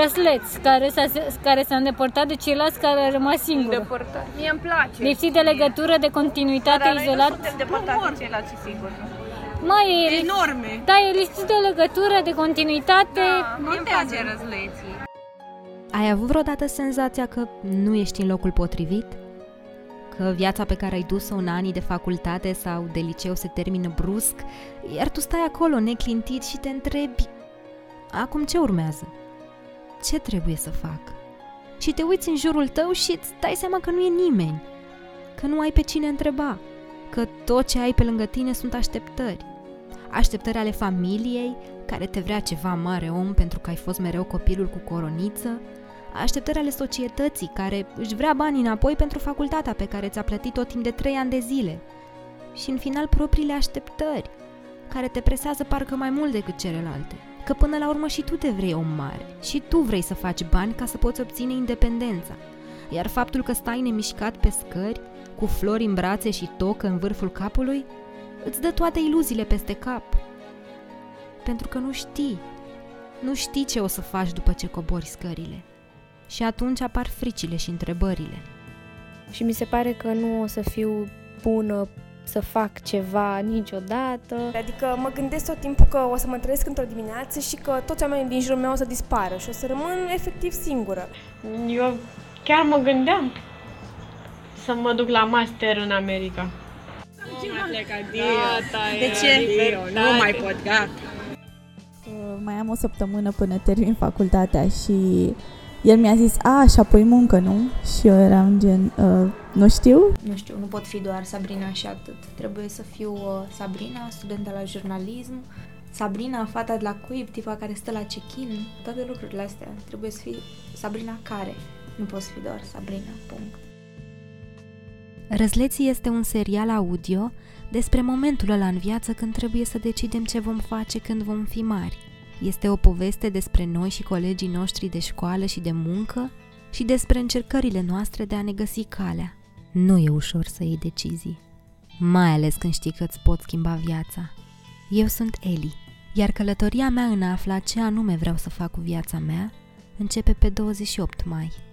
Răsleț, care s-a, care s-a îndepărtat de ceilalți care a rămas singur. Îndepărtat. Mie îmi place. Lipsit de legătură, de continuitate, Dar noi nu izolat. suntem depărtați de ceilalți, sigur. Mai e, Enorme. da, e lipsit de legătură, de continuitate. Da, mie îmi place răzleții. Ai avut vreodată senzația că nu ești în locul potrivit? Că viața pe care ai dus-o în anii de facultate sau de liceu se termină brusc, iar tu stai acolo neclintit și te întrebi Acum ce urmează? Ce trebuie să fac? Și te uiți în jurul tău și îți dai seama că nu e nimeni, că nu ai pe cine întreba, că tot ce ai pe lângă tine sunt așteptări. Așteptări ale familiei, care te vrea ceva mare om pentru că ai fost mereu copilul cu coroniță, așteptări ale societății, care își vrea banii înapoi pentru facultatea pe care ți-a plătit tot timp de trei ani de zile. Și în final propriile așteptări, care te presează parcă mai mult decât celelalte. Că până la urmă și tu te vrei om mare și tu vrei să faci bani ca să poți obține independența. Iar faptul că stai nemișcat pe scări, cu flori în brațe și tocă în vârful capului, îți dă toate iluziile peste cap. Pentru că nu știi. Nu știi ce o să faci după ce cobori scările. Și atunci apar fricile și întrebările. și mi se pare că nu o să fiu bună să fac ceva niciodată. Adică mă gândesc tot timpul că o să mă trezesc într-o dimineață și că toți oamenii din jurul meu o să dispară și o să rămân efectiv singură. Eu chiar mă gândeam să mă duc la master în America. De ce? Nu mai pot, gata. Uh, mai am o săptămână până termin facultatea și el mi-a zis, a, și apoi muncă, nu? Și eu eram gen, uh, nu știu. Nu știu, nu pot fi doar Sabrina și atât. Trebuie să fiu uh, Sabrina, studentă la jurnalism, Sabrina, fata de la Cuib, tipa care stă la check-in, toate lucrurile astea. Trebuie să fii Sabrina care. Nu poți fi doar Sabrina, punct. Răzleții este un serial audio despre momentul ăla în viață când trebuie să decidem ce vom face când vom fi mari. Este o poveste despre noi și colegii noștri de școală și de muncă și despre încercările noastre de a ne găsi calea. Nu e ușor să iei decizii, mai ales când știi că îți pot schimba viața. Eu sunt Eli, iar călătoria mea în a afla ce anume vreau să fac cu viața mea începe pe 28 mai.